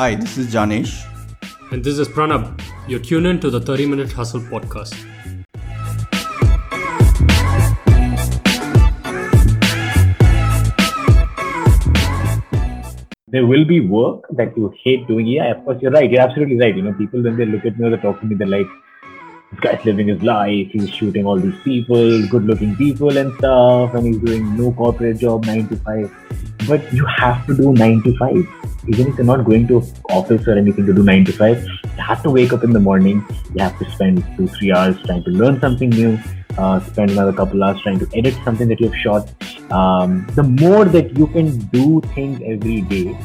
Hi, this is Janesh. And this is Pranab. You're tuned in to the 30 Minute Hustle podcast. there will be work that you hate doing. Yeah, of course, you're right. You're absolutely right. You know, people when they look at me or they talk to me, they're like, this guy's living his life. He's shooting all these people, good-looking people and stuff, and he's doing no corporate job, nine to five. But you have to do nine to five. Even if you're not going to office or anything to do nine to five, you have to wake up in the morning. You have to spend two, three hours trying to learn something new. Uh, spend another couple hours trying to edit something that you've shot. Um, the more that you can do things every day,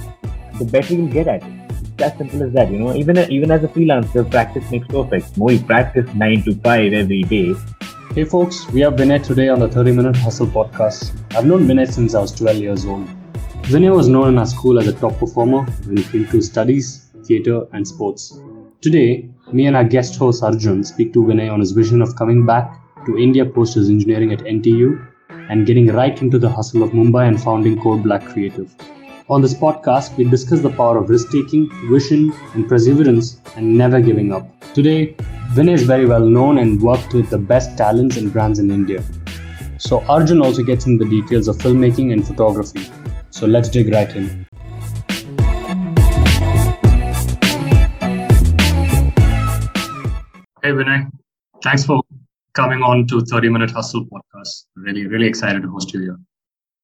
the better you'll get at it. It's as simple as that. You know, even even as a freelancer, practice makes perfect. More you practice nine to five every day. Hey folks, we have Vinay today on the 30 Minute Hustle podcast. I've known Vinay since I was 12 years old. Vinay was known in our school as a top performer when it came to studies, theatre, and sports. Today, me and our guest host Arjun speak to Vinay on his vision of coming back to India post his engineering at NTU and getting right into the hustle of Mumbai and founding Code Black Creative. On this podcast, we discuss the power of risk taking, vision, and perseverance, and never giving up. Today, Vinay is very well known and worked with the best talents and brands in India. So, Arjun also gets into the details of filmmaking and photography. So, let's dig right in. Hey, Vinay. Thanks for coming on to 30 Minute Hustle podcast. Really, really excited to host you here.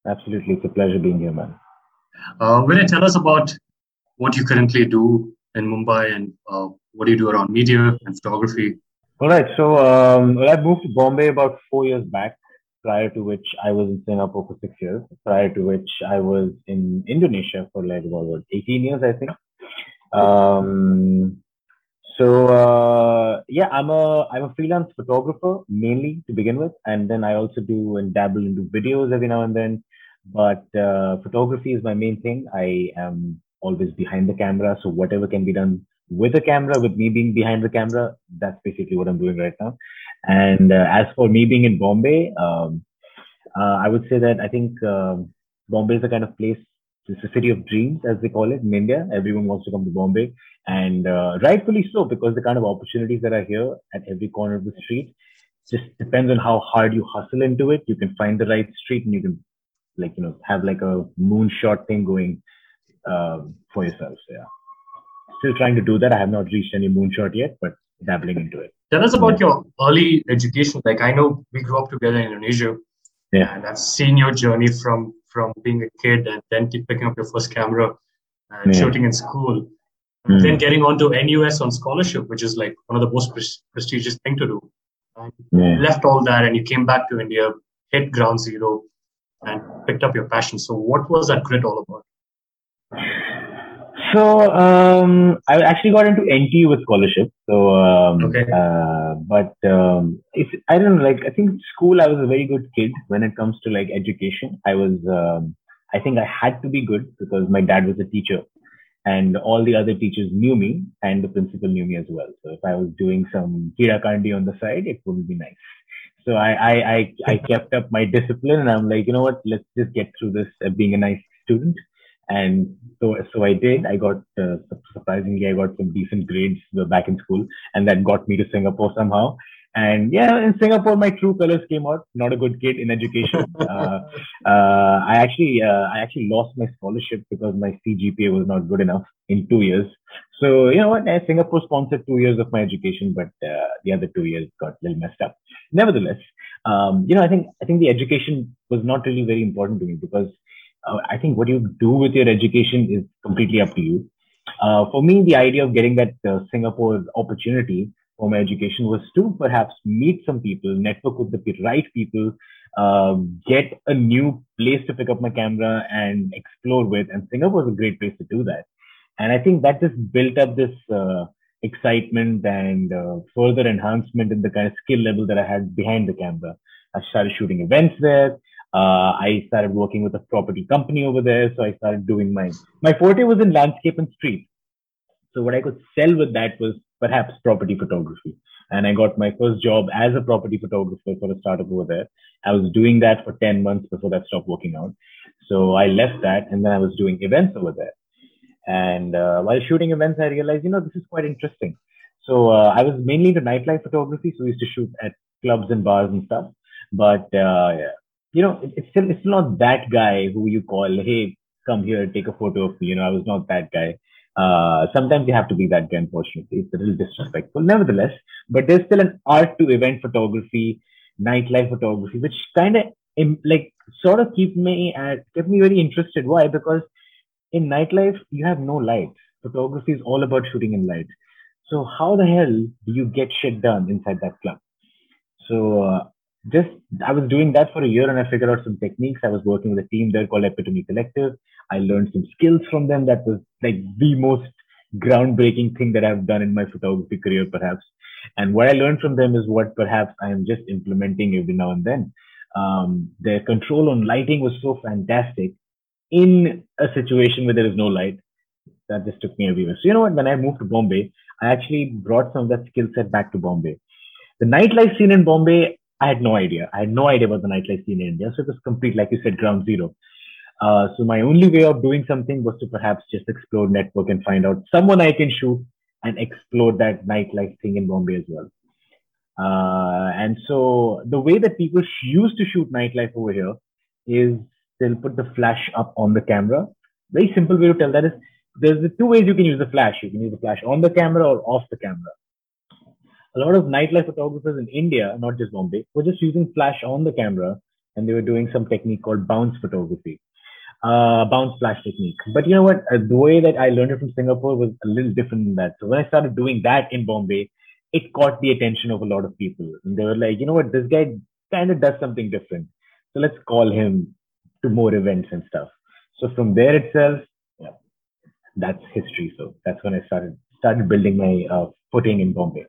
Absolutely. It's a pleasure being here, man. Uh, Vinay, tell us about what you currently do in Mumbai and uh, what do you do around media and photography? All right. So um, well, I moved to Bombay about four years back, prior to which I was in Singapore for six years, prior to which I was in Indonesia for like about what, 18 years, I think. Um, so uh, yeah, I'm a I'm a freelance photographer mainly to begin with, and then I also do and dabble into videos every now and then. But uh, photography is my main thing. I am always behind the camera, so whatever can be done with a camera, with me being behind the camera, that's basically what I'm doing right now. And uh, as for me being in Bombay, um, uh, I would say that I think um, Bombay is the kind of place. It's a city of dreams, as they call it in India. Everyone wants to come to Bombay, and uh, rightfully so, because the kind of opportunities that are here at every corner of the street just depends on how hard you hustle into it. You can find the right street, and you can like you know have like a moonshot thing going uh, for yourself. Yeah, still trying to do that. I have not reached any moonshot yet, but dabbling into it. Tell us about your early education. Like I know we grew up together in Indonesia, yeah, and I've seen your journey from from being a kid and then picking up your first camera and Yeah. shooting in school, Mm. then getting onto NUS on scholarship, which is like one of the most pres- prestigious thing to do. And yeah. left all that and you came back to India, hit ground zero, and picked up your passion. So, what was that grit all about? So um, I actually got into NTU with scholarship. So, um, Okay. uh, but um, if I don't know, like I think school, I was a very good kid when it comes to like education. I was, um, I think I had to be good because my dad was a teacher, and all the other teachers knew me, and the principal knew me as well. So if I was doing some kirakandi on the side, it wouldn't be nice. So I, I, I, I kept up my discipline, and I'm like, you know what? Let's just get through this uh, being a nice student and so so I did. I got uh, surprisingly I got some decent grades uh, back in school, and that got me to Singapore somehow. And yeah, in Singapore, my true colors came out. Not a good kid in education. uh, uh, I actually uh, I actually lost my scholarship because my CGPA was not good enough in two years. So you know what? Uh, Singapore sponsored two years of my education, but uh, the other two years got a little messed up. Nevertheless, um, you know, I think I think the education was not really very important to me because uh, I think what you do with your education is completely up to you. Uh, for me, the idea of getting that uh, Singapore opportunity for my education was to perhaps meet some people, network with the right people, um, get a new place to pick up my camera and explore with. And Singapore is a great place to do that. And I think that just built up this uh, excitement and uh, further enhancement in the kind of skill level that I had behind the camera. I started shooting events there. Uh, I started working with a property company over there. So I started doing my, my forte was in landscape and street. So what I could sell with that was perhaps property photography. And I got my first job as a property photographer for a startup over there. I was doing that for 10 months before that stopped working out. So I left that and then I was doing events over there. And uh, while shooting events, I realized, you know, this is quite interesting. So uh, I was mainly into nightlife photography. So we used to shoot at clubs and bars and stuff. But uh, you know, it's still it's not that guy who you call, hey, come here, take a photo of me. You know, I was not that guy. Uh, sometimes you have to be that guy, unfortunately. It's a little disrespectful, nevertheless. But there's still an art to event photography, nightlife photography, which kind of like sort of keep me at kept me very interested. Why? Because in nightlife you have no light. Photography is all about shooting in light. So how the hell do you get shit done inside that club? So uh, just I was doing that for a year and I figured out some techniques. I was working with a team there called Epitome Collective. I learned some skills from them. That was like the most groundbreaking thing that I've done in my photography career, perhaps. And what I learned from them is what perhaps I am just implementing every now and then. Um, their control on lighting was so fantastic in a situation where there is no light. That just took me everywhere. So you know what? When I moved to Bombay, I actually brought some of that skill set back to Bombay. The nightlife scene in Bombay, I had no idea. I had no idea about the nightlife scene in India. So it was complete, like you said, ground zero. Uh, so my only way of doing something was to perhaps just explore network and find out someone I can shoot and explore that nightlife thing in Bombay as well. Uh, and so the way that people used to shoot nightlife over here is they'll put the flash up on the camera. Very simple way to tell that is there's two ways you can use the flash. You can use the flash on the camera or off the camera. A lot of nightlife photographers in India, not just Bombay, were just using flash on the camera and they were doing some technique called bounce photography, uh, bounce flash technique. But you know what? Uh, the way that I learned it from Singapore was a little different than that. So when I started doing that in Bombay, it caught the attention of a lot of people. And they were like, you know what? This guy kind of does something different. So let's call him to more events and stuff. So from there itself, that's history. So that's when I started started building my uh, footing in Bombay.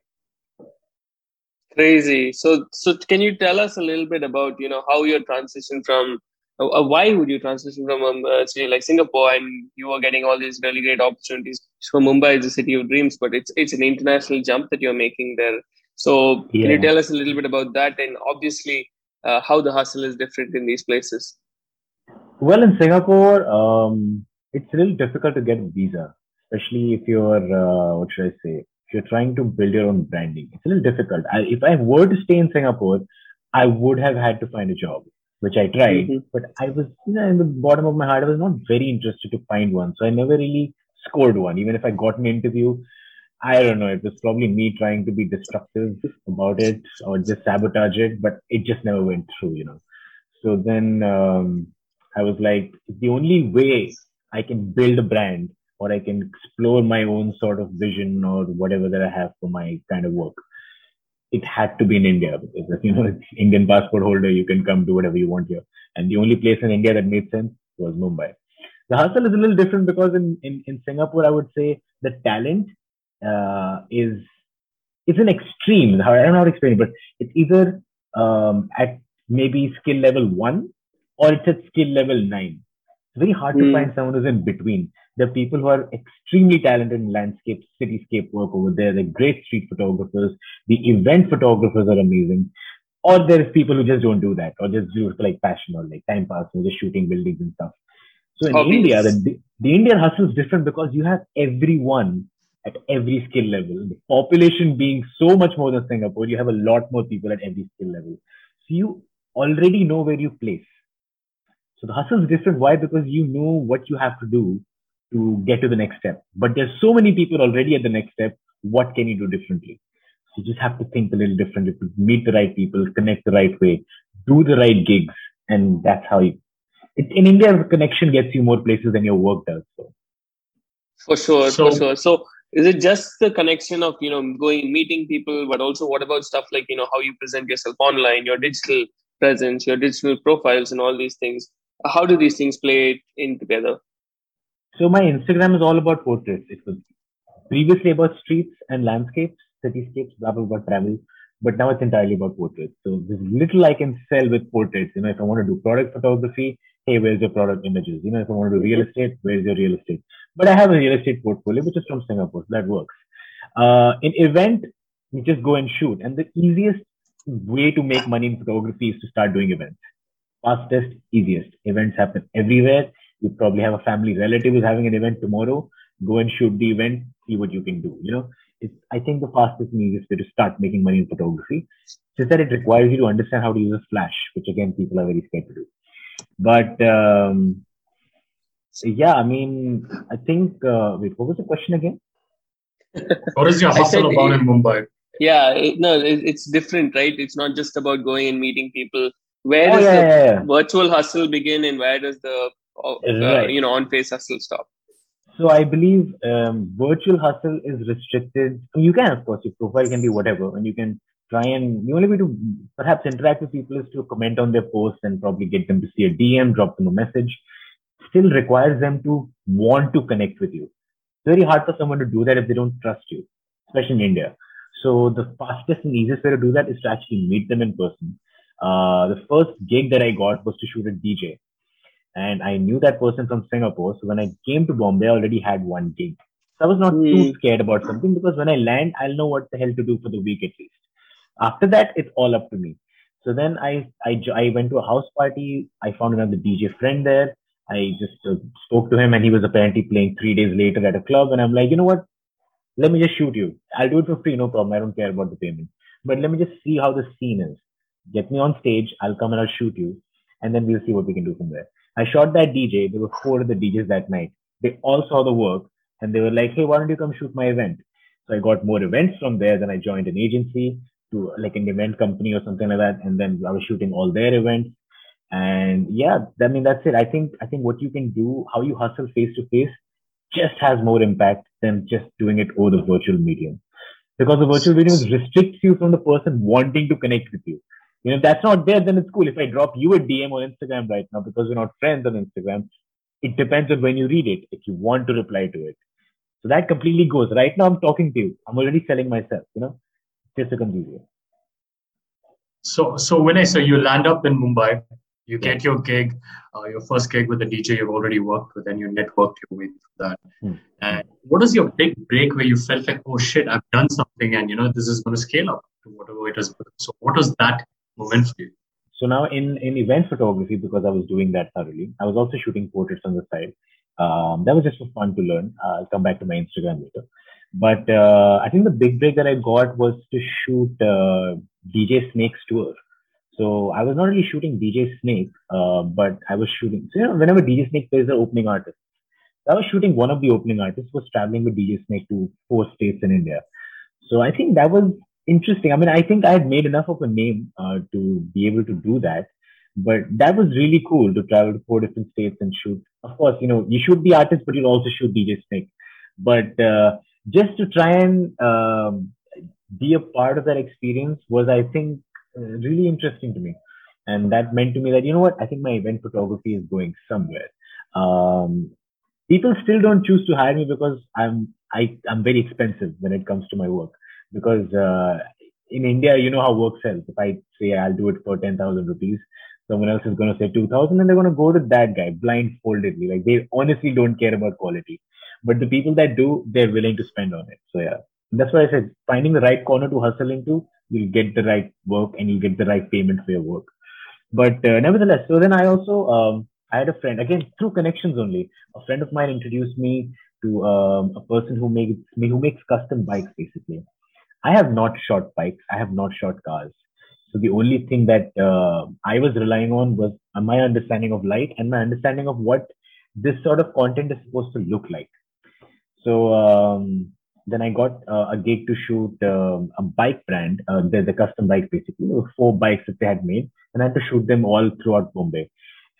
Crazy. So so can you tell us a little bit about you know how your transition from uh, uh why would you transition from um, a city like Singapore and you are getting all these really great opportunities? So Mumbai is a city of dreams, but it's it's an international jump that you're making there. So yeah. can you tell us a little bit about that and obviously uh, how the hustle is different in these places? Well, in Singapore, um, it's really difficult to get a visa, especially if you're, uh, what should I say, you're trying to build your own branding. It's a little difficult. I, if I were to stay in Singapore, I would have had to find a job, which I tried, mm-hmm. but I was, you know, in the bottom of my heart, I was not very interested to find one. So I never really scored one. Even if I got an interview, I don't know. It was probably me trying to be destructive about it or just sabotage it, but it just never went through, you know. So then, um, I was like, the only way I can build a brand or I can explore my own sort of vision or whatever that I have for my kind of work, it had to be in India because you know, Indian passport holder, you can come do whatever you want here. And the only place in India that made sense was Mumbai. The hustle is a little different because in, in, in Singapore, I would say the talent uh, is it's an extreme. I don't know how to explain it, but it's either um, at maybe skill level one or it's at skill level nine. It's very hard mm. to hmm. find someone who's in between. There are people who are extremely talented in landscape, cityscape work over there. They're great street photographers. The event photographers are amazing. Or there's people who just don't do that, or just do it for like passion or like time pass, or just shooting buildings and stuff. So in Obvious. India, the, the Indian hustle is different because you have everyone at every skill level. The population being so much more than Singapore, you have a lot more people at every skill level. So you already know where you place. So the hustle is different. Why? Because you know what you have to do to get to the next step. But there's so many people already at the next step. What can you do differently? So you just have to think a little differently to meet the right people, connect the right way, do the right gigs. And that's how you, it, in India, connection gets you more places than your work does. So. For sure, so, for sure. So is it just the connection of, you know, going, meeting people, but also what about stuff like, you know, how you present yourself online, your digital presence, your digital profiles and all these things? How do these things play in together? So my Instagram is all about portraits. It was previously about streets and landscapes, cityscapes, blah blah blah travel, but now it's entirely about portraits. So there's little I can sell with portraits. You know, if I want to do product photography, hey, where's your product images? You know, if I want to do real estate, where's your real estate? But I have a real estate portfolio which is from Singapore. So that works. Uh, in event, we just go and shoot, and the easiest way to make money in photography is to start doing events fastest, easiest. Events happen everywhere. You probably have a family relative who's having an event tomorrow. go and shoot the event, see what you can do. You know, it's I think the fastest and easiest way to start making money in photography. Just that it requires you to understand how to use a flash, which again people are very scared to do. But um, yeah, I mean, I think. Uh, wait, what was the question again? what is your hustle about in Mumbai? Yeah, it, no, it, it's different, right? It's not just about going and meeting people. Where Oh, does yeah, the yeah, yeah. virtual hustle begin, and where does the uh, Right. you know on-face hustle stop? So I believe um, virtual hustle is restricted. You can, of course, your profile can be whatever, and you can try and the only way to perhaps interact with people is to comment on their posts and probably get them to see a DM, drop them a message. Still requires them to want to connect with you. It's very hard for someone to do that if they don't trust you, especially in India. So the fastest and easiest way to do that is to actually meet them in person. Uh, the first gig that I got was to shoot a DJ and I knew that person from Singapore. So when I came to Bombay, I already had one gig. So I was not too Hmm. scared about something because when I land, I'll know what the hell to do for the week at least. After that, it's all up to me. So then I, I, I went to a house party. I found another DJ friend there. I just uh, spoke to him and he was apparently playing three days later at a club. And I'm like, you know what? Let me just shoot you. I'll do it for free. No problem. I don't care about the payment, but let me just see how the scene is. Get me on stage. I'll come and I'll shoot you. And then we'll see what we can do from there. I shot that DJ. There were four of the DJs that night. They all saw the work and they were like, Hey, why don't you come shoot my event? So I got more events from there. Then I joined an agency to like an event company or something like that. And then I was shooting all their events. And yeah, I mean, that's it. I think, I think what you can do, how you hustle face to face just has more impact than just doing it over the virtual medium. Because the virtual medium restricts you from the person wanting to connect with you. You know, if that's not there, then it's cool. If I drop you a DM on Instagram right now because we're not friends on Instagram, it depends on when you read it, if you want to reply to it. So that completely goes. Right now, I'm talking to you. I'm already selling myself, you know, just becomes easier. So, so when I say you land up in Mumbai, you get your gig, uh, your first gig with the DJ you've already worked with, and you networked your way through that. Hmm. And what is your big break where you felt like, oh shit, I've done something, and you know this is going to scale up to whatever it is. So, what was that moment for you? So now in, in event photography, because I was doing that thoroughly, I was also shooting portraits on the side. Um, that was just for fun to learn. I'll come back to my Instagram later. But uh, I think the big break that I got was to shoot uh, DJ Snake's tour. So I was not really shooting DJ Snake, uh, but I was shooting. So you know, whenever DJ Snake plays the opening artist, I was shooting one of the opening artists was traveling with DJ Snake to four states in India. So I think that was interesting. I mean, I think I had made enough of a name uh, to be able to do that. But that was really cool to travel to four different states and shoot. Of course, you know, you shoot the artist, but you'll also shoot DJ Snake. But uh, just to try and um, be a part of that experience was, I think, uh, really interesting to me. And that meant to me that, you know what, I think my event photography is going somewhere. Um, people still don't choose to hire me because I'm, I, I'm very expensive when it comes to my work. Because uh, in India, you know how work sells. If I say I'll do it for 10,000 rupees, someone else is going to say 2000 and they're going to go to that guy blindfoldedly. Like they honestly don't care about quality. But the people that do, they're willing to spend on it. So yeah, that's why I said finding the right corner to hustle into, you'll get the right work and you'll get the right payment for your work. But uh, nevertheless, so then I also, um, I had a friend, again, through connections only, a friend of mine introduced me to um, a person who makes, who makes custom bikes basically. I have not shot bikes. I have not shot cars. So the only thing that uh, I was relying on was my understanding of light and my understanding of what this sort of content is supposed to look like. So um, then I got uh, a gig to shoot um a bike brand. Uh, the, the custom bike basically. Four bikes that they had made, and I had to shoot them all throughout Bombay,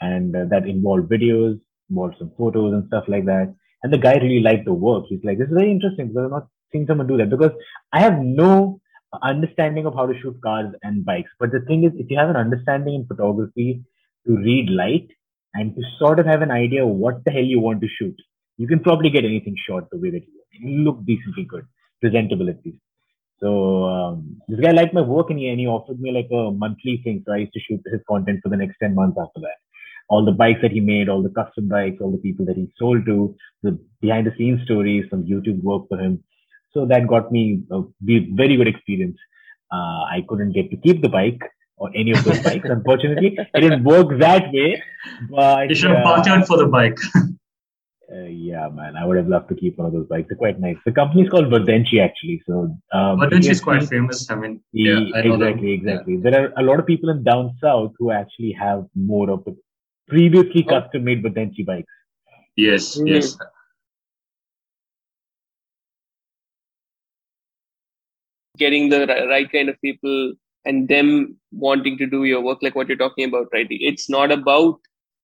and uh, that involved videos, involved some photos and stuff like that. And the guy really liked the work. He's like, "This is very interesting because I've not seen someone do that." Because I have no understanding of how to shoot cars and bikes. But the thing is, if you have an understanding in photography to read light and to sort of have an idea of what the hell you want to shoot, you can probably get anything shot the way that you look decently good, presentable at least. So um, this guy liked my work and he, and he offered me like a monthly thing. So I used to shoot his content for the next 10 months after that. All the bikes that he made, all the custom bikes, all the people that he sold to, the behind the scenes stories, some YouTube work for him. So that got me a very good experience. Uh, I couldn't get to keep the bike or any of those bikes. Unfortunately, it didn't work that way. But You should have uh, bartered for the bike. uh, yeah, man, I would have loved to keep one of those bikes. They're quite nice. The company is called Vardenchi, actually. So um, Vardenchi is quite famous. I mean, yeah, I exactly, exactly. Yeah. There are a lot of people in down south who actually have more of the previously oh. custom made Vardenchi bikes. Yes, mm-hmm. yes. Getting the right kind of people and them wanting to do your work, like what you're talking about, right? It's not about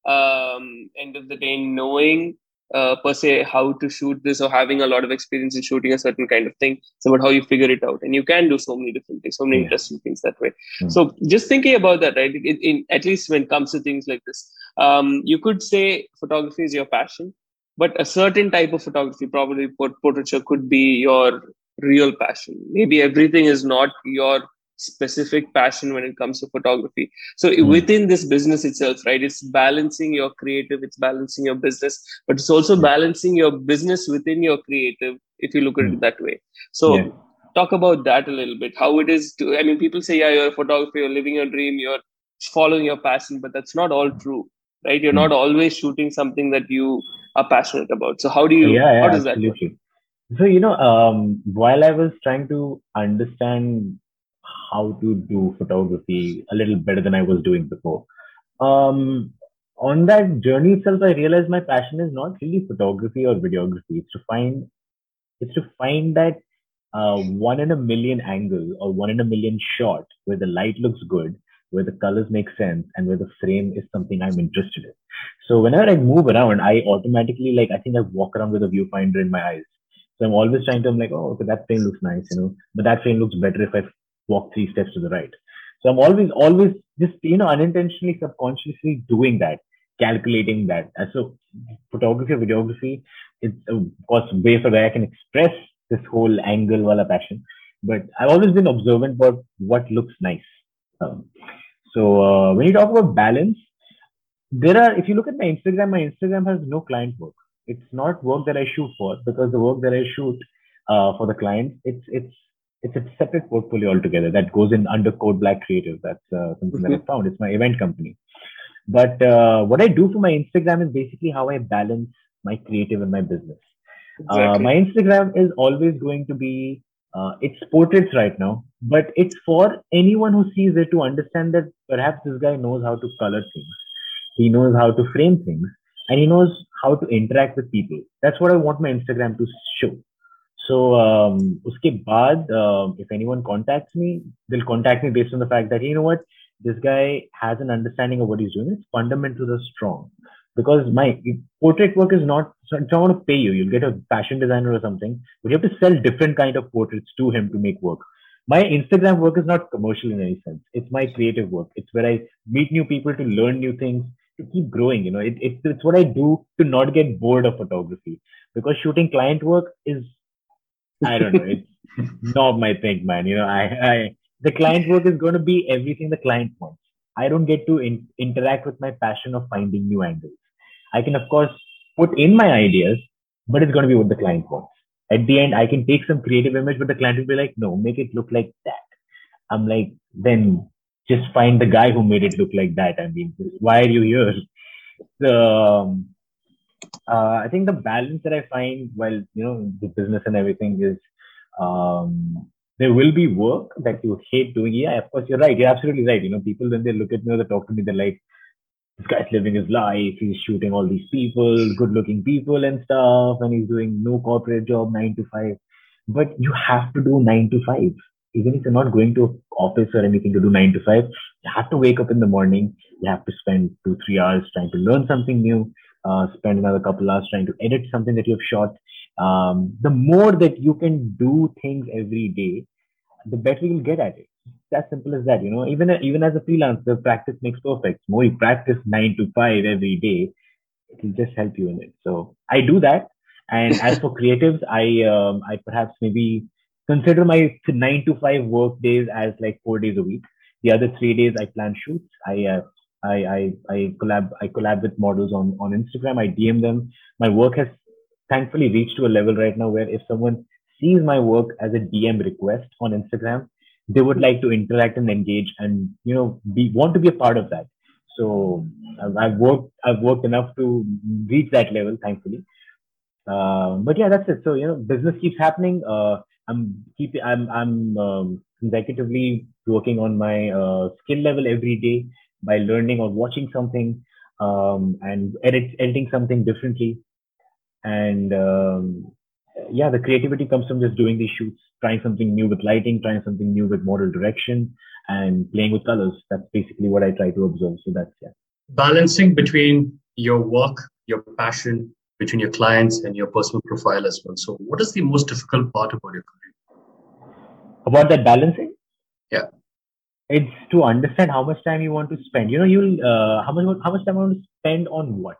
um, end of the day knowing uh, per se how to shoot this or having a lot of experience in shooting a certain kind of thing. It's about how you figure it out, and you can do so many different things, so many yeah. interesting things that way. Mm. So just thinking about that, right? In, in, at least when it comes to things like this, um, you could say photography is your passion, but a certain type of photography, probably portraiture, could be your real passion. Maybe everything is not your specific passion when it comes to photography so mm. within this business itself right it's balancing your creative it's balancing your business but it's also mm. balancing your business within your creative if you look at mm. it hmm. that way so yeah. talk about that a little bit how it is to i mean people say yeah you're a photographer you're living your dream you're following your passion but that's not all true right you're hmm. not always shooting something that you are passionate about so how do you yeah, yeah how does absolutely. that work? So you know um, while i was trying to understand how to do photography a little better than I was doing before. Um, on that journey itself, I realized my passion is not really photography or videography. It's to find, it's to find that uh, one in a million angle or one in a million shot where the light looks good, where the colors make sense, and where the frame is something I'm interested in. So whenever I move around, I automatically like I think I walk around with a viewfinder in my eyes. So I'm always trying to, I'm like, oh, okay, that frame looks nice, you know, but that frame looks better if I walk three steps to the right. So I'm always, always just, you know, unintentionally, subconsciously doing that, calculating that. So photography videography is, of course, way for where I can express this whole angle wala passion. But I've always been observant about what looks nice. Um, so uh, when you talk about balance, there are, if you look at my Instagram, my Instagram has no client work. It's not work that I shoot for because the work that I shoot uh, for the client, it's it's it's a separate portfolio altogether that goes in under Code Black Creative. That's uh, something mm-hmm. that I found. It's my event company. But uh, what I do for my Instagram is basically how I balance my creative and my business. Uh, exactly. Uh, my Instagram is always going to be uh, it's portraits right now, but it's for anyone who sees it to understand that perhaps this guy knows how to color things, he knows how to frame things, and he knows how to interact with people. That's what I want my Instagram to show. So, um, uske baad, uh, if anyone contacts me, they'll contact me based on the fact that, hey, you know what, this guy has an understanding of what he's doing. It's fundamental to the strong. Because my portrait work is not, so I don't want to pay you. You'll get a fashion designer or something, but you have to sell different kind of portraits to him to make work. My Instagram work is not commercial in any sense. It's my creative work. It's where I meet new people to learn new things to keep growing. You know, it, it, it's what I do to not get bored of photography because shooting client work is I don't know. It's not my thing, man. You know, I, I the client work is going to be everything the client wants. I don't get to in, interact with my passion of finding new angles. I can, of course, put in my ideas, but it's going to be what the client wants. At the end, I can take some creative image, but the client will be like, no, make it look like that. I'm like, then just find the guy who made it look like that. I mean, why are you here? So, um, uh, I think the balance that I find while you know the business and everything is um, there will be work that you hate doing. Yeah, of course you're right. You're absolutely right. You know, people when they look at me or they talk to me, they're like, "This guy's living his life. He's shooting all these people, good-looking people and stuff, and he's doing no corporate job, nine to five. But you have to do nine to five, even if you're not going to office or anything to do nine to five. You have to wake up in the morning. You have to spend two, three hours trying to learn something new uh, spend another couple hours trying to edit something that you've shot. Um, the more that you can do things every day, the better you'll get at it. It's as simple as that, you know. Even even as a freelancer, practice makes perfect. The more you practice nine to five every day, it will just help you in it. So I do that. And as for creatives, I um, I perhaps maybe consider my nine to five work days as like four days a week. The other three days I plan shoots. I uh, I, I, I collab, I collab with models on, on Instagram. I DM them. My work has thankfully reached to a level right now where if someone sees my work as a DM request on Instagram, they would like to interact and engage and, you know, be, want to be a part of that. So I've, worked, I've worked enough to reach that level, thankfully. uh, but yeah, that's it. So you know, business keeps happening. Uh, I'm keeping. I'm I'm um, consecutively working on my uh, skill level every day by learning or watching something um, and edit, editing something differently. And um, yeah, the creativity comes from just doing these shoots, trying something new with lighting, trying something new with model direction, and playing with colors. That's basically what I try to observe. So that's yeah. Balancing between your work, your passion, between your clients and your personal profile as well. So, what is the most difficult part about your career? About that balancing? Yeah. It's to understand how much time you want to spend. You know, you'll uh, how much how much time you want to spend on what.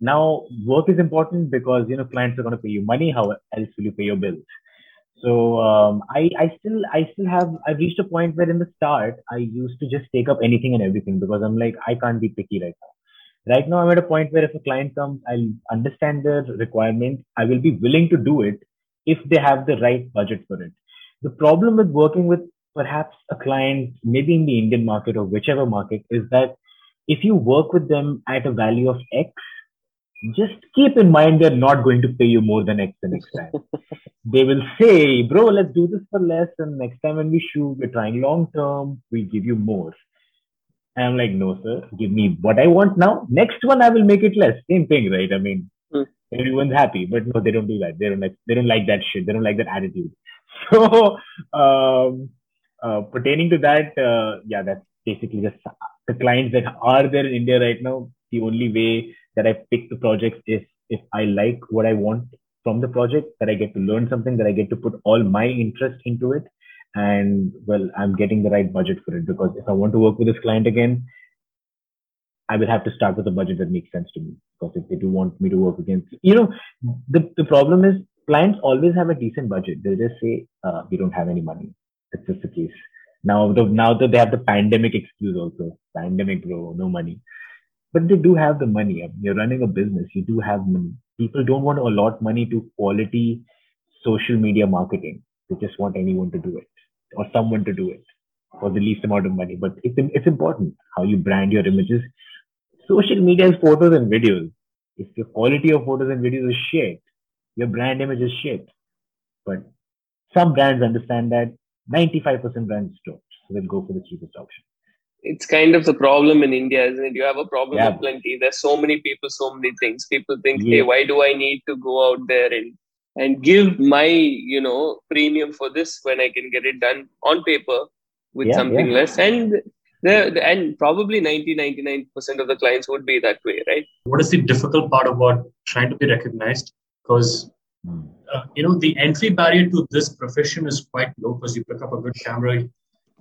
Now, work is important because you know clients are going to pay you money. How else will you pay your bills? So um, I, I still I still have I've reached a point where in the start I used to just take up anything and everything because I'm like I can't be picky right now. Right now, I'm at a point where if a client comes, I'll understand their requirement. I will be willing to do it if they have the right budget for it. The problem with working with perhaps a client, maybe in the Indian market or whichever market, is that if you work with them at a value of X, just keep in mind they're not going to pay you more than X the next time. they will say, bro, let's do this for less. And next time when we shoot, we're trying long term, we give you more. And I'm like, no, sir, give me what I want now. Next one, I will make it less. Same thing, right? I mean, mm. everyone's happy, but no, they don't do that. They don't like, they don't like that shit. They don't like that attitude. So, um, uh, pertaining to that, uh, yeah, that's basically just the clients that are there in India right now. The only way that I pick the projects is if I like what I want from the project, that I get to learn something, that I get to put all my interest into it, and well i'm getting the right budget for it because if i want to work with this client again i will have to start with a budget that makes sense to me because if they do want me to work again you know the, the problem is clients always have a decent budget. They'll just say uh, we don't have any money. That's just the case. Now the, now that they have the pandemic excuse also pandemic bro no money. But they do have the money. You're running a business. You do have money. People don't want to allot money to quality social media marketing. They just want anyone to do it or someone to do it for the least amount of money. But it's, it's important how you brand your images. Social media is photos and videos. If the quality of photos and videos is shit, your brand image is shit. But some brands understand that 95% brands don't. So they'll go for the cheapest option. It's kind of the problem in India, isn't it? You have a problem yeah. of plenty. There's so many people, so many things. People think, yeah. hey, why do I need to go out there and and give my you know premium for this when i can get it done on paper with yeah, something yeah. less and the, the, and probably 90 99% of the clients would be that way right what is the difficult part about trying to be recognized because hmm. uh, you know the entry barrier to this profession is quite low because you pick up a good camera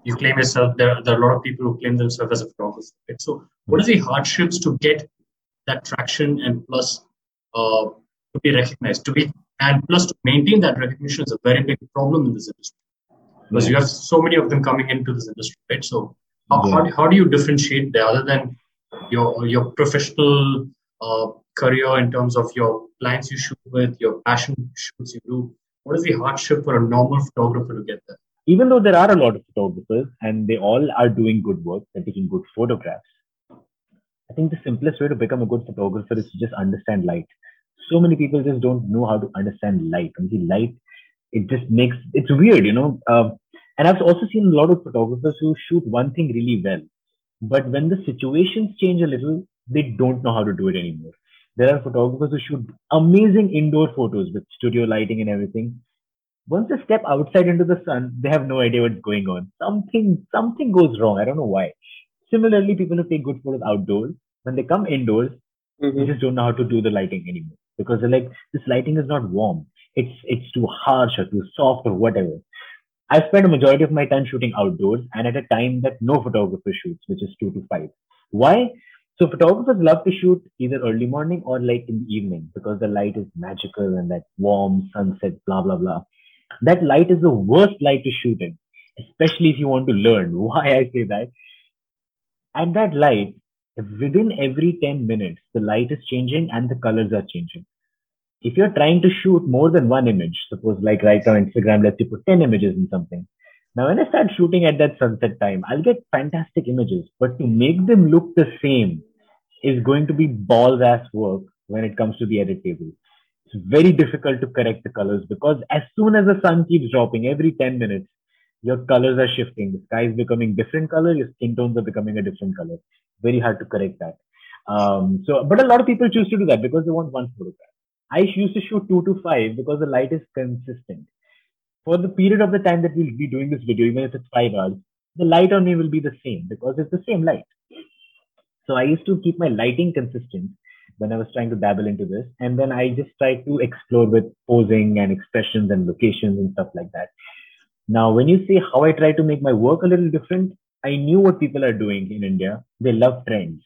you claim yourself there, there are a lot of people who claim themselves as a photographer right? so what are the hardships to get that traction and plus uh, to be recognized to be and plus, to maintain that recognition is a very big problem in this industry because yes. you have so many of them coming into this industry, right? So, how, yeah. how, how do you differentiate there other than your your professional uh, career in terms of your clients you shoot with, your passion shoots you do? What is the hardship for a normal photographer to get there? Even though there are a lot of photographers and they all are doing good work and taking good photographs, I think the simplest way to become a good photographer is to just understand light so many people just don't know how to understand light. And the light, it just makes it's weird, you know. Uh, and I've also seen a lot of photographers who shoot one thing really well, but when the situations change a little, they don't know how to do it anymore. There are photographers who shoot amazing indoor photos with studio lighting and everything. Once they step outside into the sun, they have no idea what's going on. Something something goes wrong. I don't know why. Similarly, people who take good photos outdoors, when they come indoors, mm-hmm. they just don't know how to do the lighting anymore because they're like this lighting is not warm. It's it's too harsh or too soft or whatever. I spend a majority of my time shooting outdoors and at a time that no photographer shoots which is 2 to 5 why? So photographers love to shoot either early morning or like in the evening because the light is magical and that warm sunset blah blah blah. That light is the worst light to shoot in especially if you want to learn. Why i say that? And that light within every 10 minutes, the light is changing and the colors are changing. If you're trying to shoot more than one image, suppose like right now Instagram let's you put 10 images in something. Now, when I start shooting at that sunset time, I'll get fantastic images, but to make them look the same is going to be balls ass work when it comes to the edit table. it's very difficult to correct the colors because as soon as the sun keeps dropping every 10 minutes, your colors are shifting. The sky is becoming different color. Your skin tones are becoming a different color. Very hard to correct that. Um, so, but a lot of people choose to do that because they want one photograph. I used to shoot two to five because the light is consistent. For the period of the time that we'll be doing this video, even if it's five hours, the light on me will be the same because it's the same light. So I used to keep my lighting consistent when I was trying to dabble into this. And then I just tried to explore with posing and expressions and locations and stuff like that. Now, when you say how I try to make my work a little different, I knew what people are doing in India. They love trends.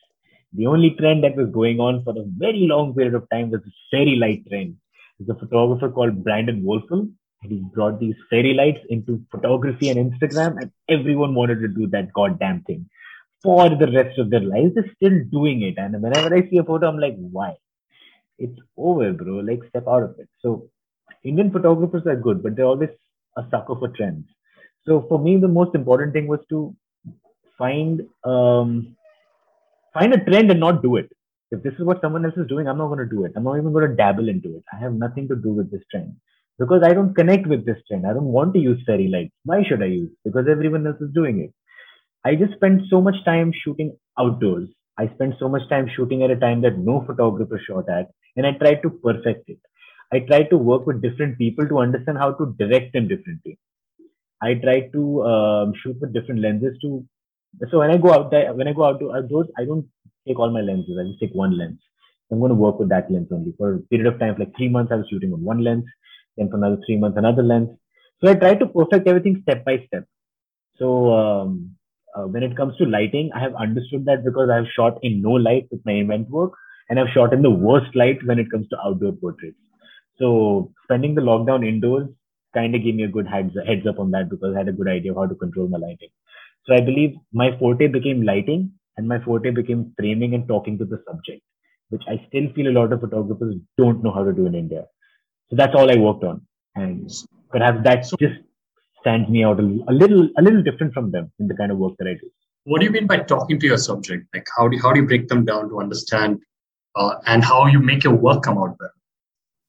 The only trend that was going on for a very long period of time was this fairy light trend. There's a photographer called Brandon Woelfel, and he brought these fairy lights into photography and Instagram, and everyone wanted to do that goddamn thing for the rest of their lives. They're still doing it. And whenever I see a photo, I'm like, why? It's over, bro. Like, step out of it. So, Indian photographers are good, but they're always a sucker for trends. So, for me, the most important thing was to find um, find a trend and not do it. If this is what someone else is doing, I'm not going to do it. I'm not even going to dabble into it. I have nothing to do with this trend because I don't connect with this trend. I don't want to use fairy lights. Why should I use? Because everyone else is doing it. I just spent so much time shooting outdoors. I spent so much time shooting at a time that no photographer shot at, and I tried to perfect it. I try to work with different people to understand how to direct them differently. I try to um, shoot with different lenses to. So when I go out there, when I go out to outdoors, I don't take all my lenses. I just take one lens. I'm going to work with that lens only for a period of time, like three months. I was shooting on one lens, then for another three months, another lens. So I try to perfect everything step by step. So um, uh, when it comes to lighting, I have understood that because I've shot in no light with my event work and I've shot in the worst light when it comes to outdoor portraits. So spending the lockdown indoors kind of gave me a good heads, heads up on that because I had a good idea of how to control my lighting. So I believe my forte became lighting and my forte became framing and talking to the subject, which I still feel a lot of photographers don't know how to do in India. So that's all I worked on. And perhaps that just stands me out a, a, little a little different from them in the kind of work that I do. What do you mean by talking to your subject? Like how do you, how do you break them down to understand uh, and how you make your work come out better?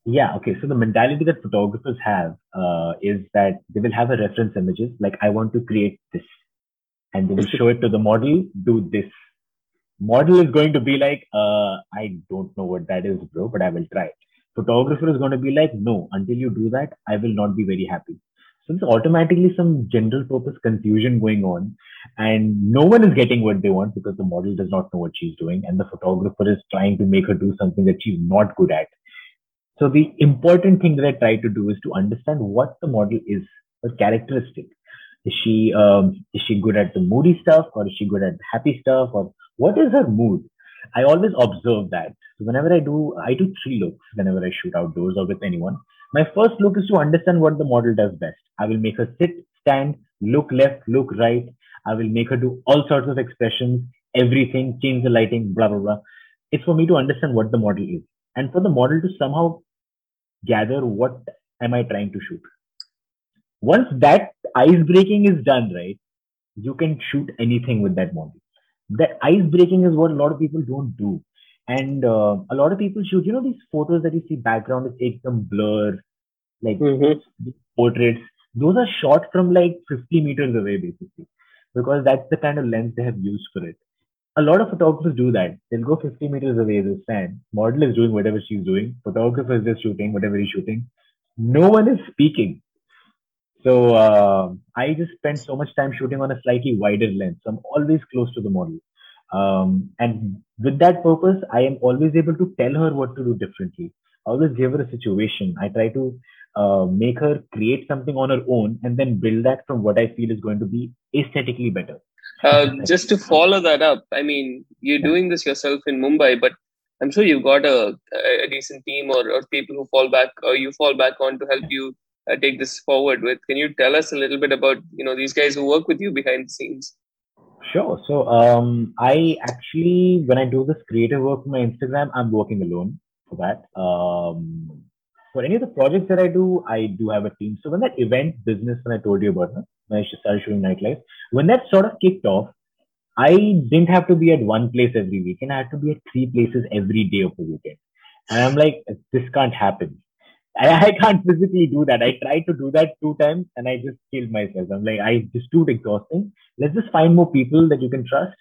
Yeah, okay. So the mentality that photographers have uh, is that they will have a reference images like I want to create this, and they will show it to the model. Do this. Model is going to be like, uh, I don't know what that is, bro, but I will try. Photographer is going to be like, no, until you do that, I will not be very happy. So there's automatically some general purpose confusion going on, and no one is getting what they want because the model does not know what she's doing, and the photographer is trying to make her do something that she's not good at. So the important thing that I try to do is to understand what the model is, her characteristic. Is she um, is she good at the moody stuff, or is she good at happy stuff, or what is her mood? I always observe that. So whenever I do, I do three looks whenever I shoot outdoors or with anyone. My first look is to understand what the model does best. I will make her sit, stand, look left, look right. I will make her do all sorts of expressions, everything, change the lighting, blah, blah, blah. It's for me to understand what the model is and for the model to somehow gather what am I trying to shoot. Once that ice breaking is done, right, you can shoot anything with that model. That ice breaking is what a lot of people don't do. And uh, a lot of people shoot, you know, these photos that you see background is take them blur, like mm-hmm. portraits. Those are shot from like 50 meters away, basically, because that's the kind of lens they have used for it. A lot of photographers do that. They'll go 50 meters away, they stand. Model is doing whatever she's doing. Photographer is just shooting whatever he's shooting. No one is speaking. So uh, I just spend so much time shooting on a slightly wider lens. So I'm always close to the model. Um, and with that purpose, I am always able to tell her what to do differently. I always give her a situation. I try to uh, make her create something on her own and then build that from what I feel is going to be aesthetically better. Uh, just to follow that up, I mean, you're doing this yourself in Mumbai, but I'm sure you've got a, a decent team or, or people who fall back or you fall back on to help you uh, take this forward with. Can you tell us a little bit about you know these guys who work with you behind the scenes? Sure. So um, I actually, when I do this creative work on my Instagram, I'm working alone for that. Um, for any of the projects that I do, I do have a team. So when that event business, when I told you about when I started showing nightlife, when that sort of kicked off, I didn't have to be at one place every weekend. I had to be at three places every day of the weekend. And I'm like, this can't happen. I, I can't physically do that. I tried to do that two times and I just killed myself. I'm like, I just too exhausting. Let's just find more people that you can trust,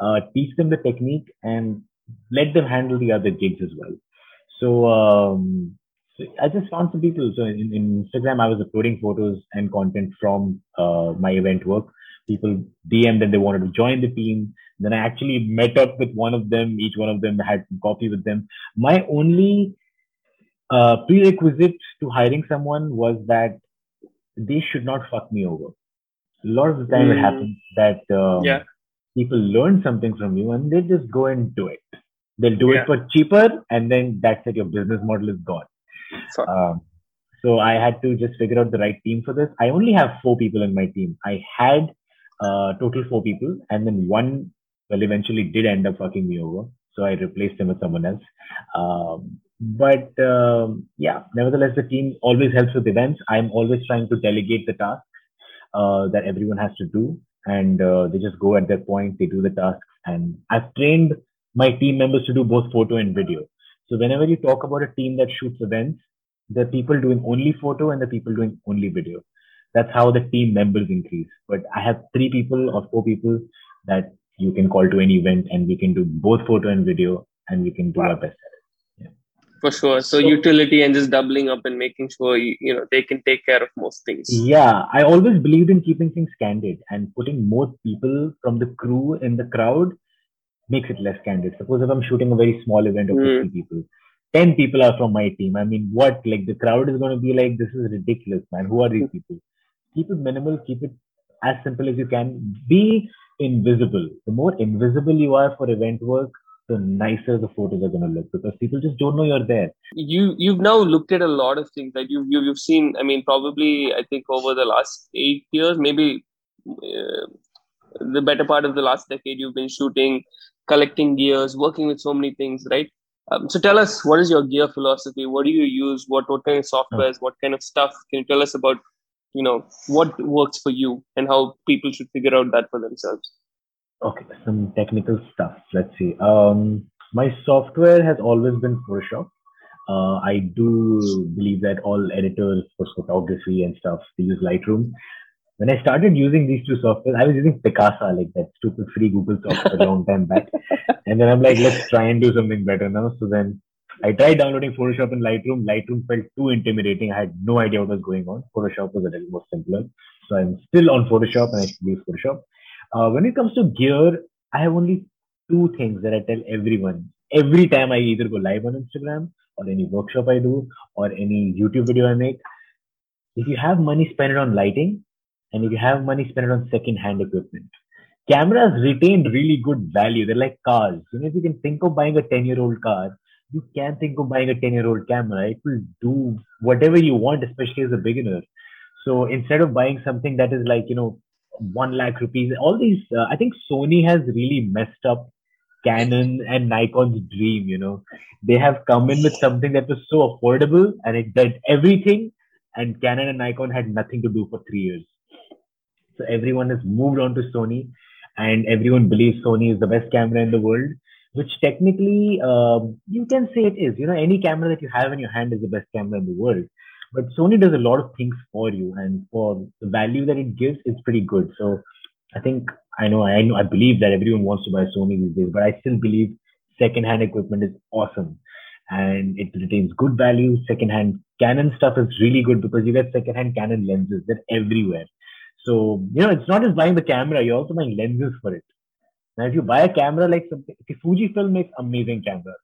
uh, teach them the technique and let them handle the other gigs as well. So, um, so I just found some people. So in, in, Instagram, I was uploading photos and content from uh, my event work. People DM'd that they wanted to join the team. Then I actually met up with one of them. Each one of them had coffee with them. My only uh, prerequisite to hiring someone was that they should not fuck me over. A lot of the time mm. it happens that um, yeah. people learn something from you and they just go and do it. They'll do yeah. it for cheaper and then that's it. Your business model is gone. Um, so I had to just figure out the right team for this. I only have four people in my team. I had uh, total four people and then one, well, eventually did end up fucking me over. So I replaced him with someone else. Um, but um, yeah, nevertheless, the team always helps with events. I'm always trying to delegate the tasks uh, that everyone has to do, and uh, they just go at their point. They do the tasks, and I've trained my team members to do both photo and video. So whenever you talk about a team that shoots events, the people doing only photo and the people doing only video. That's how the team members increase. But I have three people or four people that you can call to any event, and we can do both photo and video, and we can do wow. our best at it. for sure so, so, utility and just doubling up and making sure you, you know they can take care of most things yeah i always believed in keeping things candid and putting more people from the crew in the crowd makes it less candid. Suppose if i'm shooting a very small event of mm. 50 people 10 people are from my team. I mean what? Like the crowd is going to be like this is ridiculous man. Who are these people? Keep it minimal keep it as simple as you can. Be invisible. The more invisible you are for event work the nicer the photos are going to look because people just don't know you're there. You you've now looked at a lot of things. Like you, you you've seen. I mean, probably I think over the last eight years, maybe uh, the better part of the last decade, you've been shooting, collecting gears, working with so many things, right? Um, so tell us, what is your gear philosophy? What do you use? What what kind of softwares? Oh. What kind of stuff? Can you tell us about you know what works for you and how people should figure out that for themselves? Okay, some technical stuff. Let's see. Um, my software has always been Photoshop. Uh, I do believe that all editors for photography and stuff they use Lightroom. When I started using these two softwares, I was using Picasa, like that stupid free Google software a long time back. And then I'm like, let's try and do something better now. So then I tried downloading Photoshop and Lightroom. Lightroom felt too intimidating. I had no idea what was going on. Photoshop was a little more simpler. So I'm still on Photoshop and I use Photoshop. Uh, when it comes to gear, I have only two things that I tell everyone. Every time I either go live on Instagram or any workshop I do or any YouTube video I make, if you have money, spend it on lighting. And if you have money, spend it on second-hand equipment. Cameras retain really good value. They're like cars. You know, if you can think of buying a 10-year-old car, you can think of buying a 10-year-old camera. It will do whatever you want, especially as a beginner. So instead of buying something that is like, you know, one lakh rupees. All these, uh, I think Sony has really messed up Canon and Nikon's dream. You know, they have come in with something that was so affordable and it did everything, and Canon and Nikon had nothing to do for three years. So everyone has moved on to Sony, and everyone believes Sony is the best camera in the world. Which technically, um, you can say it is. You know, any camera that you have in your hand is the best camera in the world. But Sony does a lot of things for you, and for the value that it gives, it's pretty good. So I think I know I know I believe that everyone wants to buy Sony these days, but I still believe second-hand equipment is awesome and it retains good value. Second-hand Canon stuff is really good because you get second-hand Canon lenses. They're everywhere. So you know it's not just buying the camera; you're also buying lenses for it. Now, if you buy a camera like something, Fujifilm makes amazing cameras.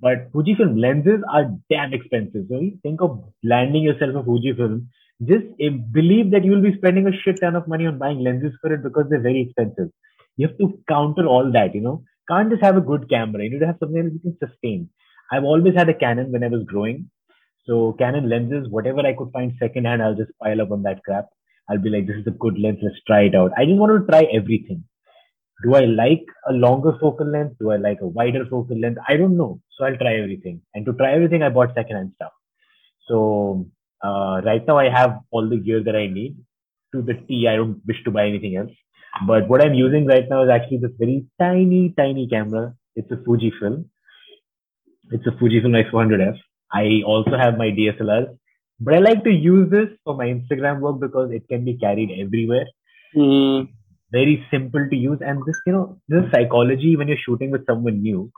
But Fujifilm lenses are damn expensive. So you think of landing yourself a Fujifilm, just eh, believe that you will be spending a shit ton of money on buying lenses for it because they're very expensive. You have to counter all that, you know. Can't just have a good camera. You need to have something that you can sustain. I've always had a Canon when I was growing. So Canon lenses, whatever I could find secondhand, I'll just pile up on that crap. I'll be like, this is a good lens. Let's try it out. I just want to try everything do I like a longer focal length? Do I like a wider focal length? I don't know. So I'll try everything. And to try everything, I bought secondhand stuff. So uh, right now I have all the gear that I need to the T. I don't wish to buy anything else. But what I'm using right now is actually this very tiny, tiny camera. It's a Fujifilm. It's a Fujifilm X400F. I also have my DSLR, but I like to use this for my Instagram work because it can be carried everywhere. Mm. Very simple to use, and this you know this psychology when you're shooting with someone new.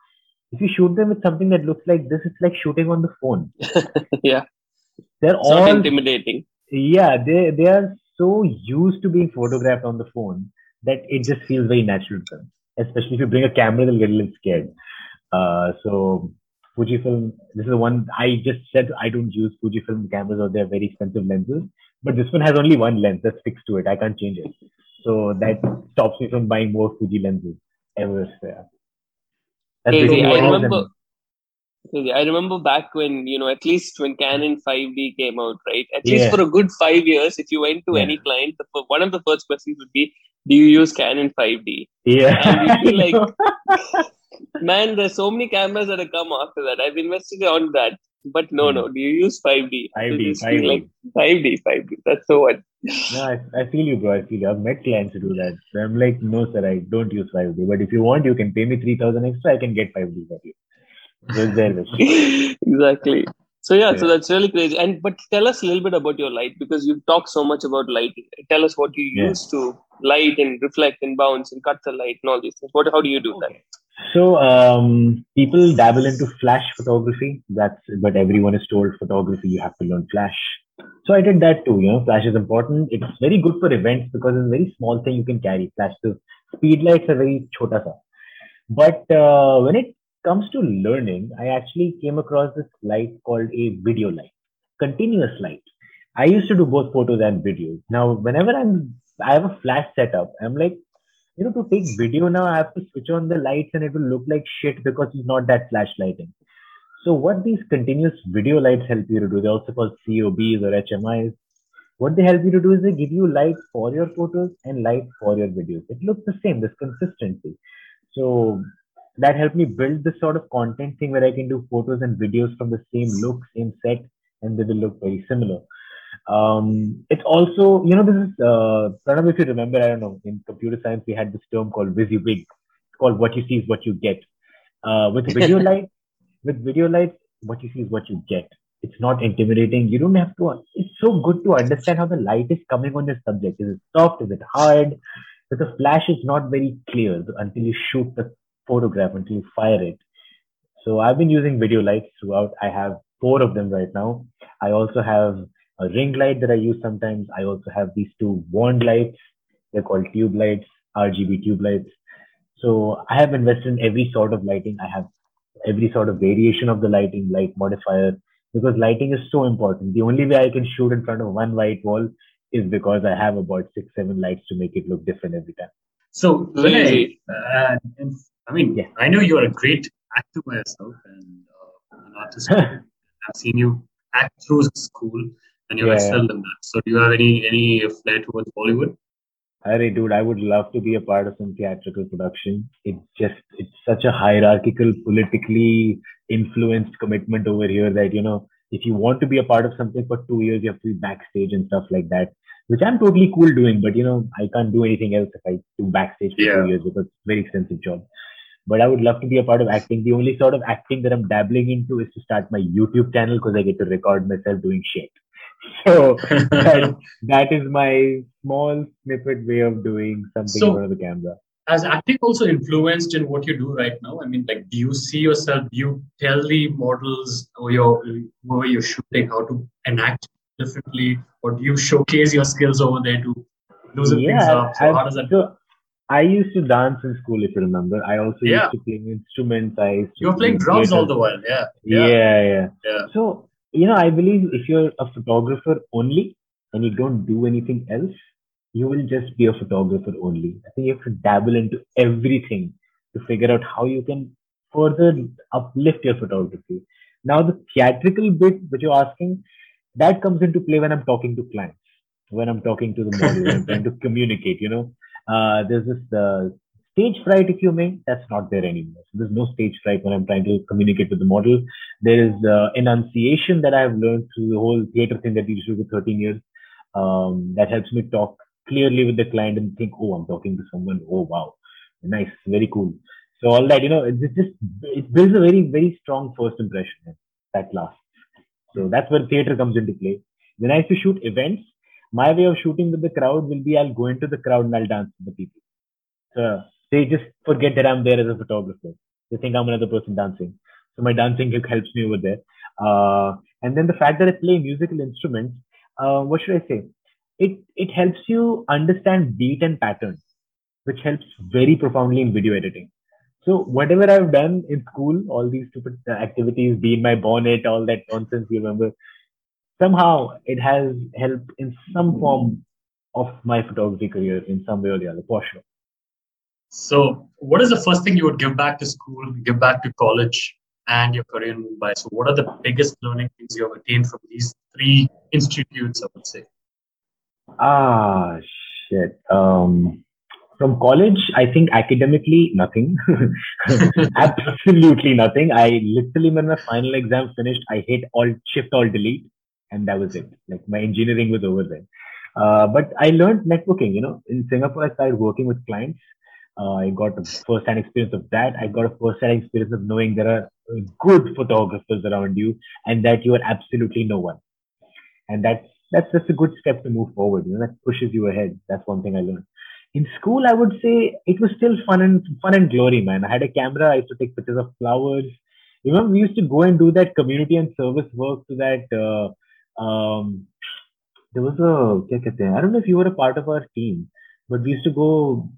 If you shoot them with something that looks like this, it's like shooting on the phone. yeah, They're it's all intimidating. yeah they they are so used to being photographed on the phone that it just feels very natural to them especially if you bring a camera they'll get a little scared uh, so fujifilm this is the one i just said i don't use fujifilm cameras or they're very expensive lenses but this one has only one lens that's fixed to it i can't change it so that stops me from buying more fuji lenses ever yeah. That's Crazy. I what it is, and- remember. Crazy. I remember back when you know at least when Canon 5D came out, right? At least for a good five years, if you went to Yeah. any client, the, one of the first questions would be, "Do you use Canon 5D?" yeah And you feel like- Man, there's so many cameras that have come after that. I've invested on that, but no, no. Hmm. Do you use 5D? 5D, You just feel 5D. like 5D, 5D. That's so what. No, I, I feel you, bro. I feel you. I've met clients who do that. So I'm like, no, sir, I don't use 5D. But if you want, you can pay me 3000 extra. I can get 5D for you. So wish. exactly. So yeah, so that's really crazy. And but tell us a little bit about your light because you've talked so much about light. Tell us what you Yeah. use to light and reflect and bounce and cut the light and all these things. What how do you do that? So um, people dabble into flash photography. That's but everyone is told photography you have to learn flash. So I did that too. You know, flash is important. It's very good for events because it's a very small thing you can carry. Flash. So speed lights are very chota sa. But uh, when it comes to learning, I actually came across this light called a video light, continuous light. I used to do both photos and videos. Now, whenever I'm, I have a flash setup. I'm like, you know, to take video now, I have to switch on the lights and it will look like shit because it's not that flash lighting. So what these continuous video lights help you to do, they're also called COBs or HMIs. What they help you to do is they give you light for your photos and light for your videos. It looks the same, this consistency. So that helped me build this sort of content thing where I can do photos and videos from the same look, same set, and they will look very similar. Um, it's also, you know, this is, uh, Pranav, if you remember, I don't know, in computer science, we had this term called WYSIWYG. Called what you see is what you get. Uh, with video light, with video light, what you see is what you get. It's not intimidating. You don't have to, it's so good to understand how the light is coming on your subject. Is it soft? Is it hard? But the flash is not very clear until you shoot the photograph, until you fire it. So I've been using video lights throughout. I have four of them right now. I also have a ring light that I use sometimes. I also have these two wand lights. They're called tube lights, RGB tube lights. So I have invested in every sort of lighting. I have every sort of variation of the lighting, light modifier, because lighting is so important. The only way I can shoot in front of one white wall is because I have about six, seven lights to make it look different every time. So, uh, I mean, Yeah. I know you're a great actor myself and uh, an artist. I've seen you act through school and you've Yeah, excelled in that. So, do you have any any flair towards Bollywood? Hey, dude, I would love to be a part of some theatrical production. It's just, it's such a hierarchical, politically influenced commitment over here that, you know, if you want to be a part of something for two years, you have to be backstage and stuff like that, which I'm totally cool doing. But, you know, I can't do anything else if I do backstage for Yeah. two years because it's a very expensive job. But I would love to be a part of acting. The only sort of acting that I'm dabbling into is to start my YouTube channel because I get to record myself doing shit. So that, that is my small snippet way of doing something So- in front of the camera. Has acting also influenced in what you do right now? I mean, like, do you see yourself? Do you tell the models or your whoever you're shooting how to enact differently, or do you showcase your skills over there to loosen things up? So, I've- how does that? so I used to dance in school, if you remember. I also Yeah. used to play instruments. I used to You're playing do drums all the while, yeah, Yeah, yeah, yeah. yeah. So, you know, I believe if you're a photographer only and you don't do anything else, you will just be a photographer only. I think you have to dabble into everything to figure out how you can further uplift your photography. Now, the theatrical bit which you're asking, that comes into play when I'm talking to clients, when I'm talking to the model, when I'm trying to communicate, you know. Uh, there's this uh, stage fright, if you may, that's not there anymore. So there's no stage fright when I'm trying to communicate with the model. There is uh, enunciation that I've learned through the whole theater thing that we used to do for 13 years. Um, that helps me talk clearly with the client and think, oh, I'm talking to someone. Oh, wow, nice, very cool. So all that, you know, it just it builds a very very strong first impression. That lasts. So that's where theater comes into play. When I used to shoot events, my way of shooting with the crowd will be I'll go into the crowd and I'll dance with the people. So they just forget that I'm there as a photographer. They think I'm another person dancing. So my dancing helps me over there. Uh, and then the fact that I play musical instruments, uh, what should I say? It it helps you understand beat and pattern, which helps very profoundly in video editing. So whatever I've done in school, all these stupid activities, be in my bonnet, all that nonsense you remember, somehow it has helped in some form of my photography career in some way or the other, for sure. So, what is the first thing you would give back to school, give back to college, and your career in Mumbai? So, what are the biggest learning things you have attained from these three institutes? I would say. Ah, shit. Um, from college, I think academically, nothing. Absolutely nothing. I literally, when my final exam finished, I hit all shift, all delete, and that was it. Like my engineering was over then Uh, but I learned networking. You know, in Singapore, I started working with clients. Uh, I got a first-hand experience of that. I got a first-hand experience of knowing there are good photographers around you, and that you are absolutely no one. And that's that's just a good step to move forward. You know, that pushes you ahead. That's one thing I learned in school, I would say it was still fun and fun and glory, man. I had a camera. I used to take pictures of flowers. You know, we used to go and do that community and service work to that. Uh, um, there was a I don't know if you were a part of our team, but we used to go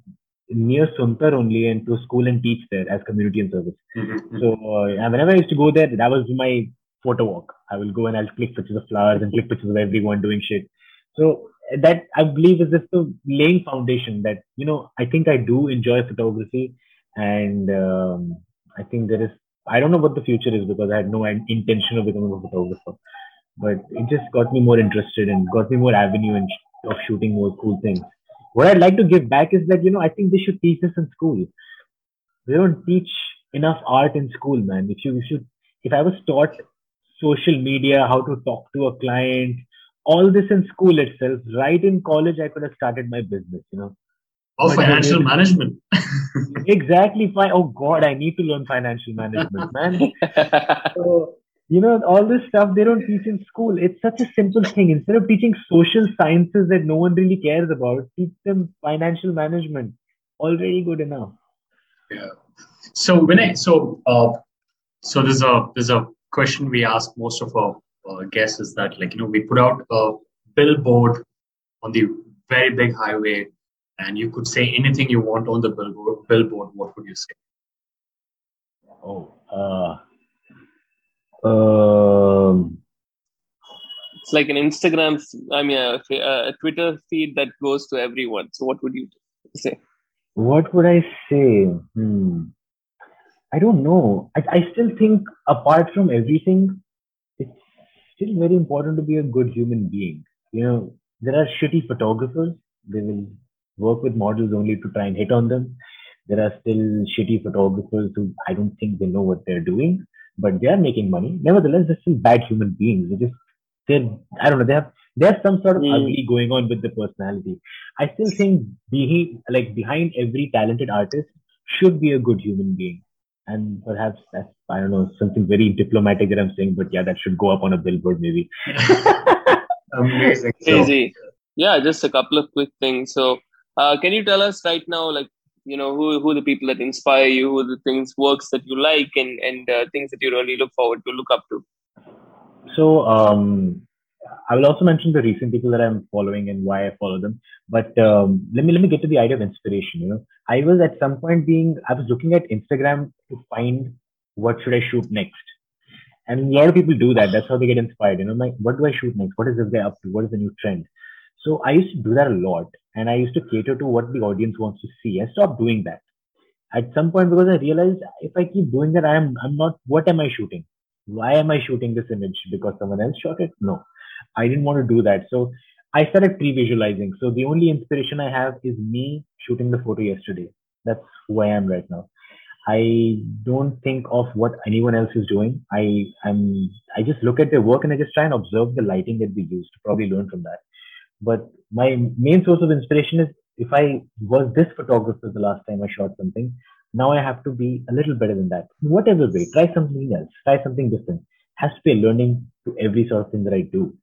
near Suntar only and to school and teach there as community and service. Mm-hmm. So uh, whenever I used to go there, that was my photo walk. I will go and I'll click pictures of flowers and click pictures of everyone doing shit. So that I believe is just the laying foundation that you know I think I do enjoy photography and um, I think there is I don't know what the future is because I had no intention of becoming a photographer but it just got me more interested and got me more avenue in, of shooting more cool things. What I'd like to give back is that you know I think they should teach this in school. They don't teach enough art in school man. If you, if you if I was taught social media how to talk to a client all this in school itself. Right in college, I could have started my business, you know. Oh, but financial management. exactly. Fine. Oh God, I need to learn financial management, man. so, you know, all this stuff they don't teach in school. It's such a simple thing. Instead of teaching social sciences that no one really cares about, teach them financial management. Already good enough. Yeah. So when I so uh, so there's a there's a question we ask most of our uh, guess is that like you know we put out a billboard on the very big highway and you could say anything you want on the billboard billboard what would you say? Oh uh um it's like an instagram i mean a, a twitter feed that goes to everyone. So what would you say? What would i say? Hmm. i don't know. I, I still think apart from everything still very important to be a good human being. You know, there are shitty photographers. They will work with models only to try and hit on them. There are still shitty photographers who I don't think they know what they're doing, but they are making money. Nevertheless, they're still bad human beings. They just, they're, I don't know, they have, there's some sort of mm. ugly going on with the personality. I still think behind, like behind every talented artist should be a good human being and perhaps that's I don't know something very diplomatic that I'm saying, but yeah, that should go up on a billboard maybe. Amazing, easy. Yeah, just a couple of quick things. So, uh, can you tell us right now, like you know, who who the people that inspire you, who the things works that you like, and and uh, things that you really look forward to, look up to. So, um, I will also mention the recent people that I'm following and why I follow them. But um, let me let me get to the idea of inspiration. You know, I was at some point being I was looking at Instagram to find what should I shoot next, and a lot of people do that. That's how they get inspired. You know, what do I shoot next? What is this guy up to? What is the new trend? So I used to do that a lot, and I used to cater to what the audience wants to see. I stopped doing that at some point because I realized if I keep doing that, I'm I'm not. What am I shooting? Why am I shooting this image? Because someone else shot it? No I didn't want to do that. So I started pre-visualizing. So the only inspiration I have is me shooting the photo yesterday. That's who I am right now. I don't think of what anyone else is doing. I am I just look at their work and I just try and observe the lighting that they use to probably learn from that. But my main source of inspiration is if I was this photographer the last time I shot something, now I have to be a little better than that. Whatever way, try something else, try something different. Has to be a learning to every sort of thing that I do.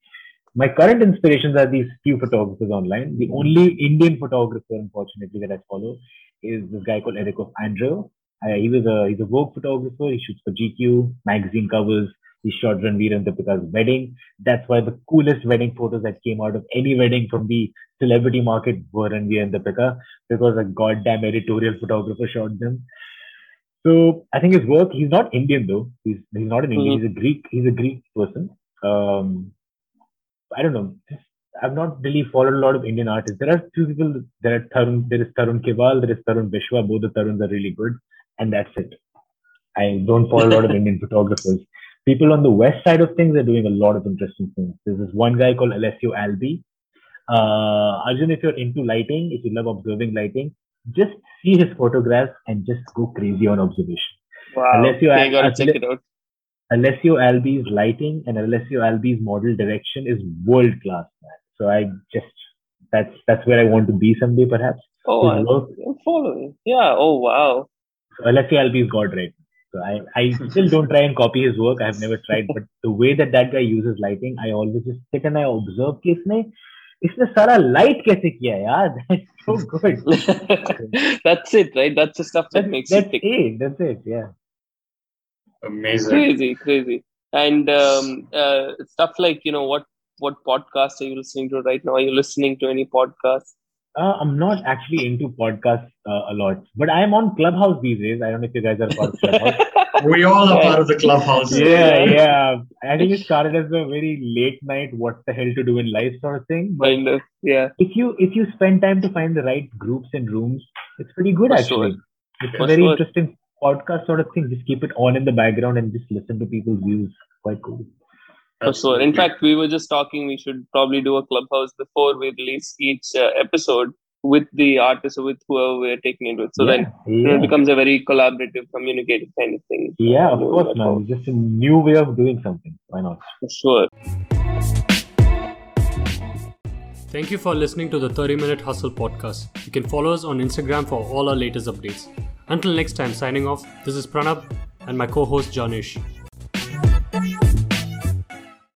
My current inspirations are these few photographers online. The only Indian photographer, unfortunately, that I follow is this guy called Eric of Andrew. Uh, he was a he's a Vogue photographer. He shoots for GQ magazine covers. He shot Ranveer and Deepika's wedding. That's why the coolest wedding photos that came out of any wedding from the celebrity market were Ranveer and Deepika because a goddamn editorial photographer shot them. So I think his work. He's not Indian though. He's he's not an Indian. Mm-hmm. He's a Greek. He's a Greek person. Um, I don't know. I've not really followed a lot of Indian artists. There are two people. There are Tarun. There is Tarun Khiwal. There is Tarun Vishwa. Both the Taruns are really good, and that's it. I don't follow a lot of Indian photographers. People on the west side of things are doing a lot of interesting things. There's this one guy called Alessio Albi. Uh, Arjun, if you're into lighting, if you love observing lighting, just see his photographs and just go crazy on observation. Wow. Alessio, okay, gotta check it out. Alessio Albi's lighting and Alessio Albi's model direction is world class, man. So I just that's that's where I want to be someday, perhaps. Oh, I'm, I'm following. Yeah. Oh, wow. So Alessio Albi's God right. So I, I still don't try and copy his work. I have never tried, but the way that that guy uses lighting, I always just sit and I observe कि इसने इसने सारा light कैसे किया यार? That's so good. that's it, right? That's the stuff that, that makes that's it. it. That's it. Yeah. Amazing. Crazy, crazy. And um, uh, stuff like you know what what podcast are you listening to right now? Are you listening to any podcasts? Uh, I'm not actually into podcasts uh, a lot, but I am on Clubhouse these days. I don't know if you guys are part of Clubhouse. we all are part of the Clubhouse. Yeah, yeah. I think it started as a very late night, what the hell to do in life sort of thing. But kind of, yeah. If you if you spend time to find the right groups and rooms, it's pretty good For actually. Sure. It's For a very sure. interesting podcast sort of thing. Just keep it on in the background and just listen to people's views. Quite cool. For sure. In fact, we were just talking. We should probably do a clubhouse before we release each uh, episode with the artist or with whoever we're taking it with. So yeah, then yeah. it becomes a very collaborative, communicative kind of thing. Yeah, of course, man. Just a new way of doing something. Why not? For sure. Thank you for listening to the 30 Minute Hustle podcast. You can follow us on Instagram for all our latest updates. Until next time, signing off, this is Pranab and my co host Janish.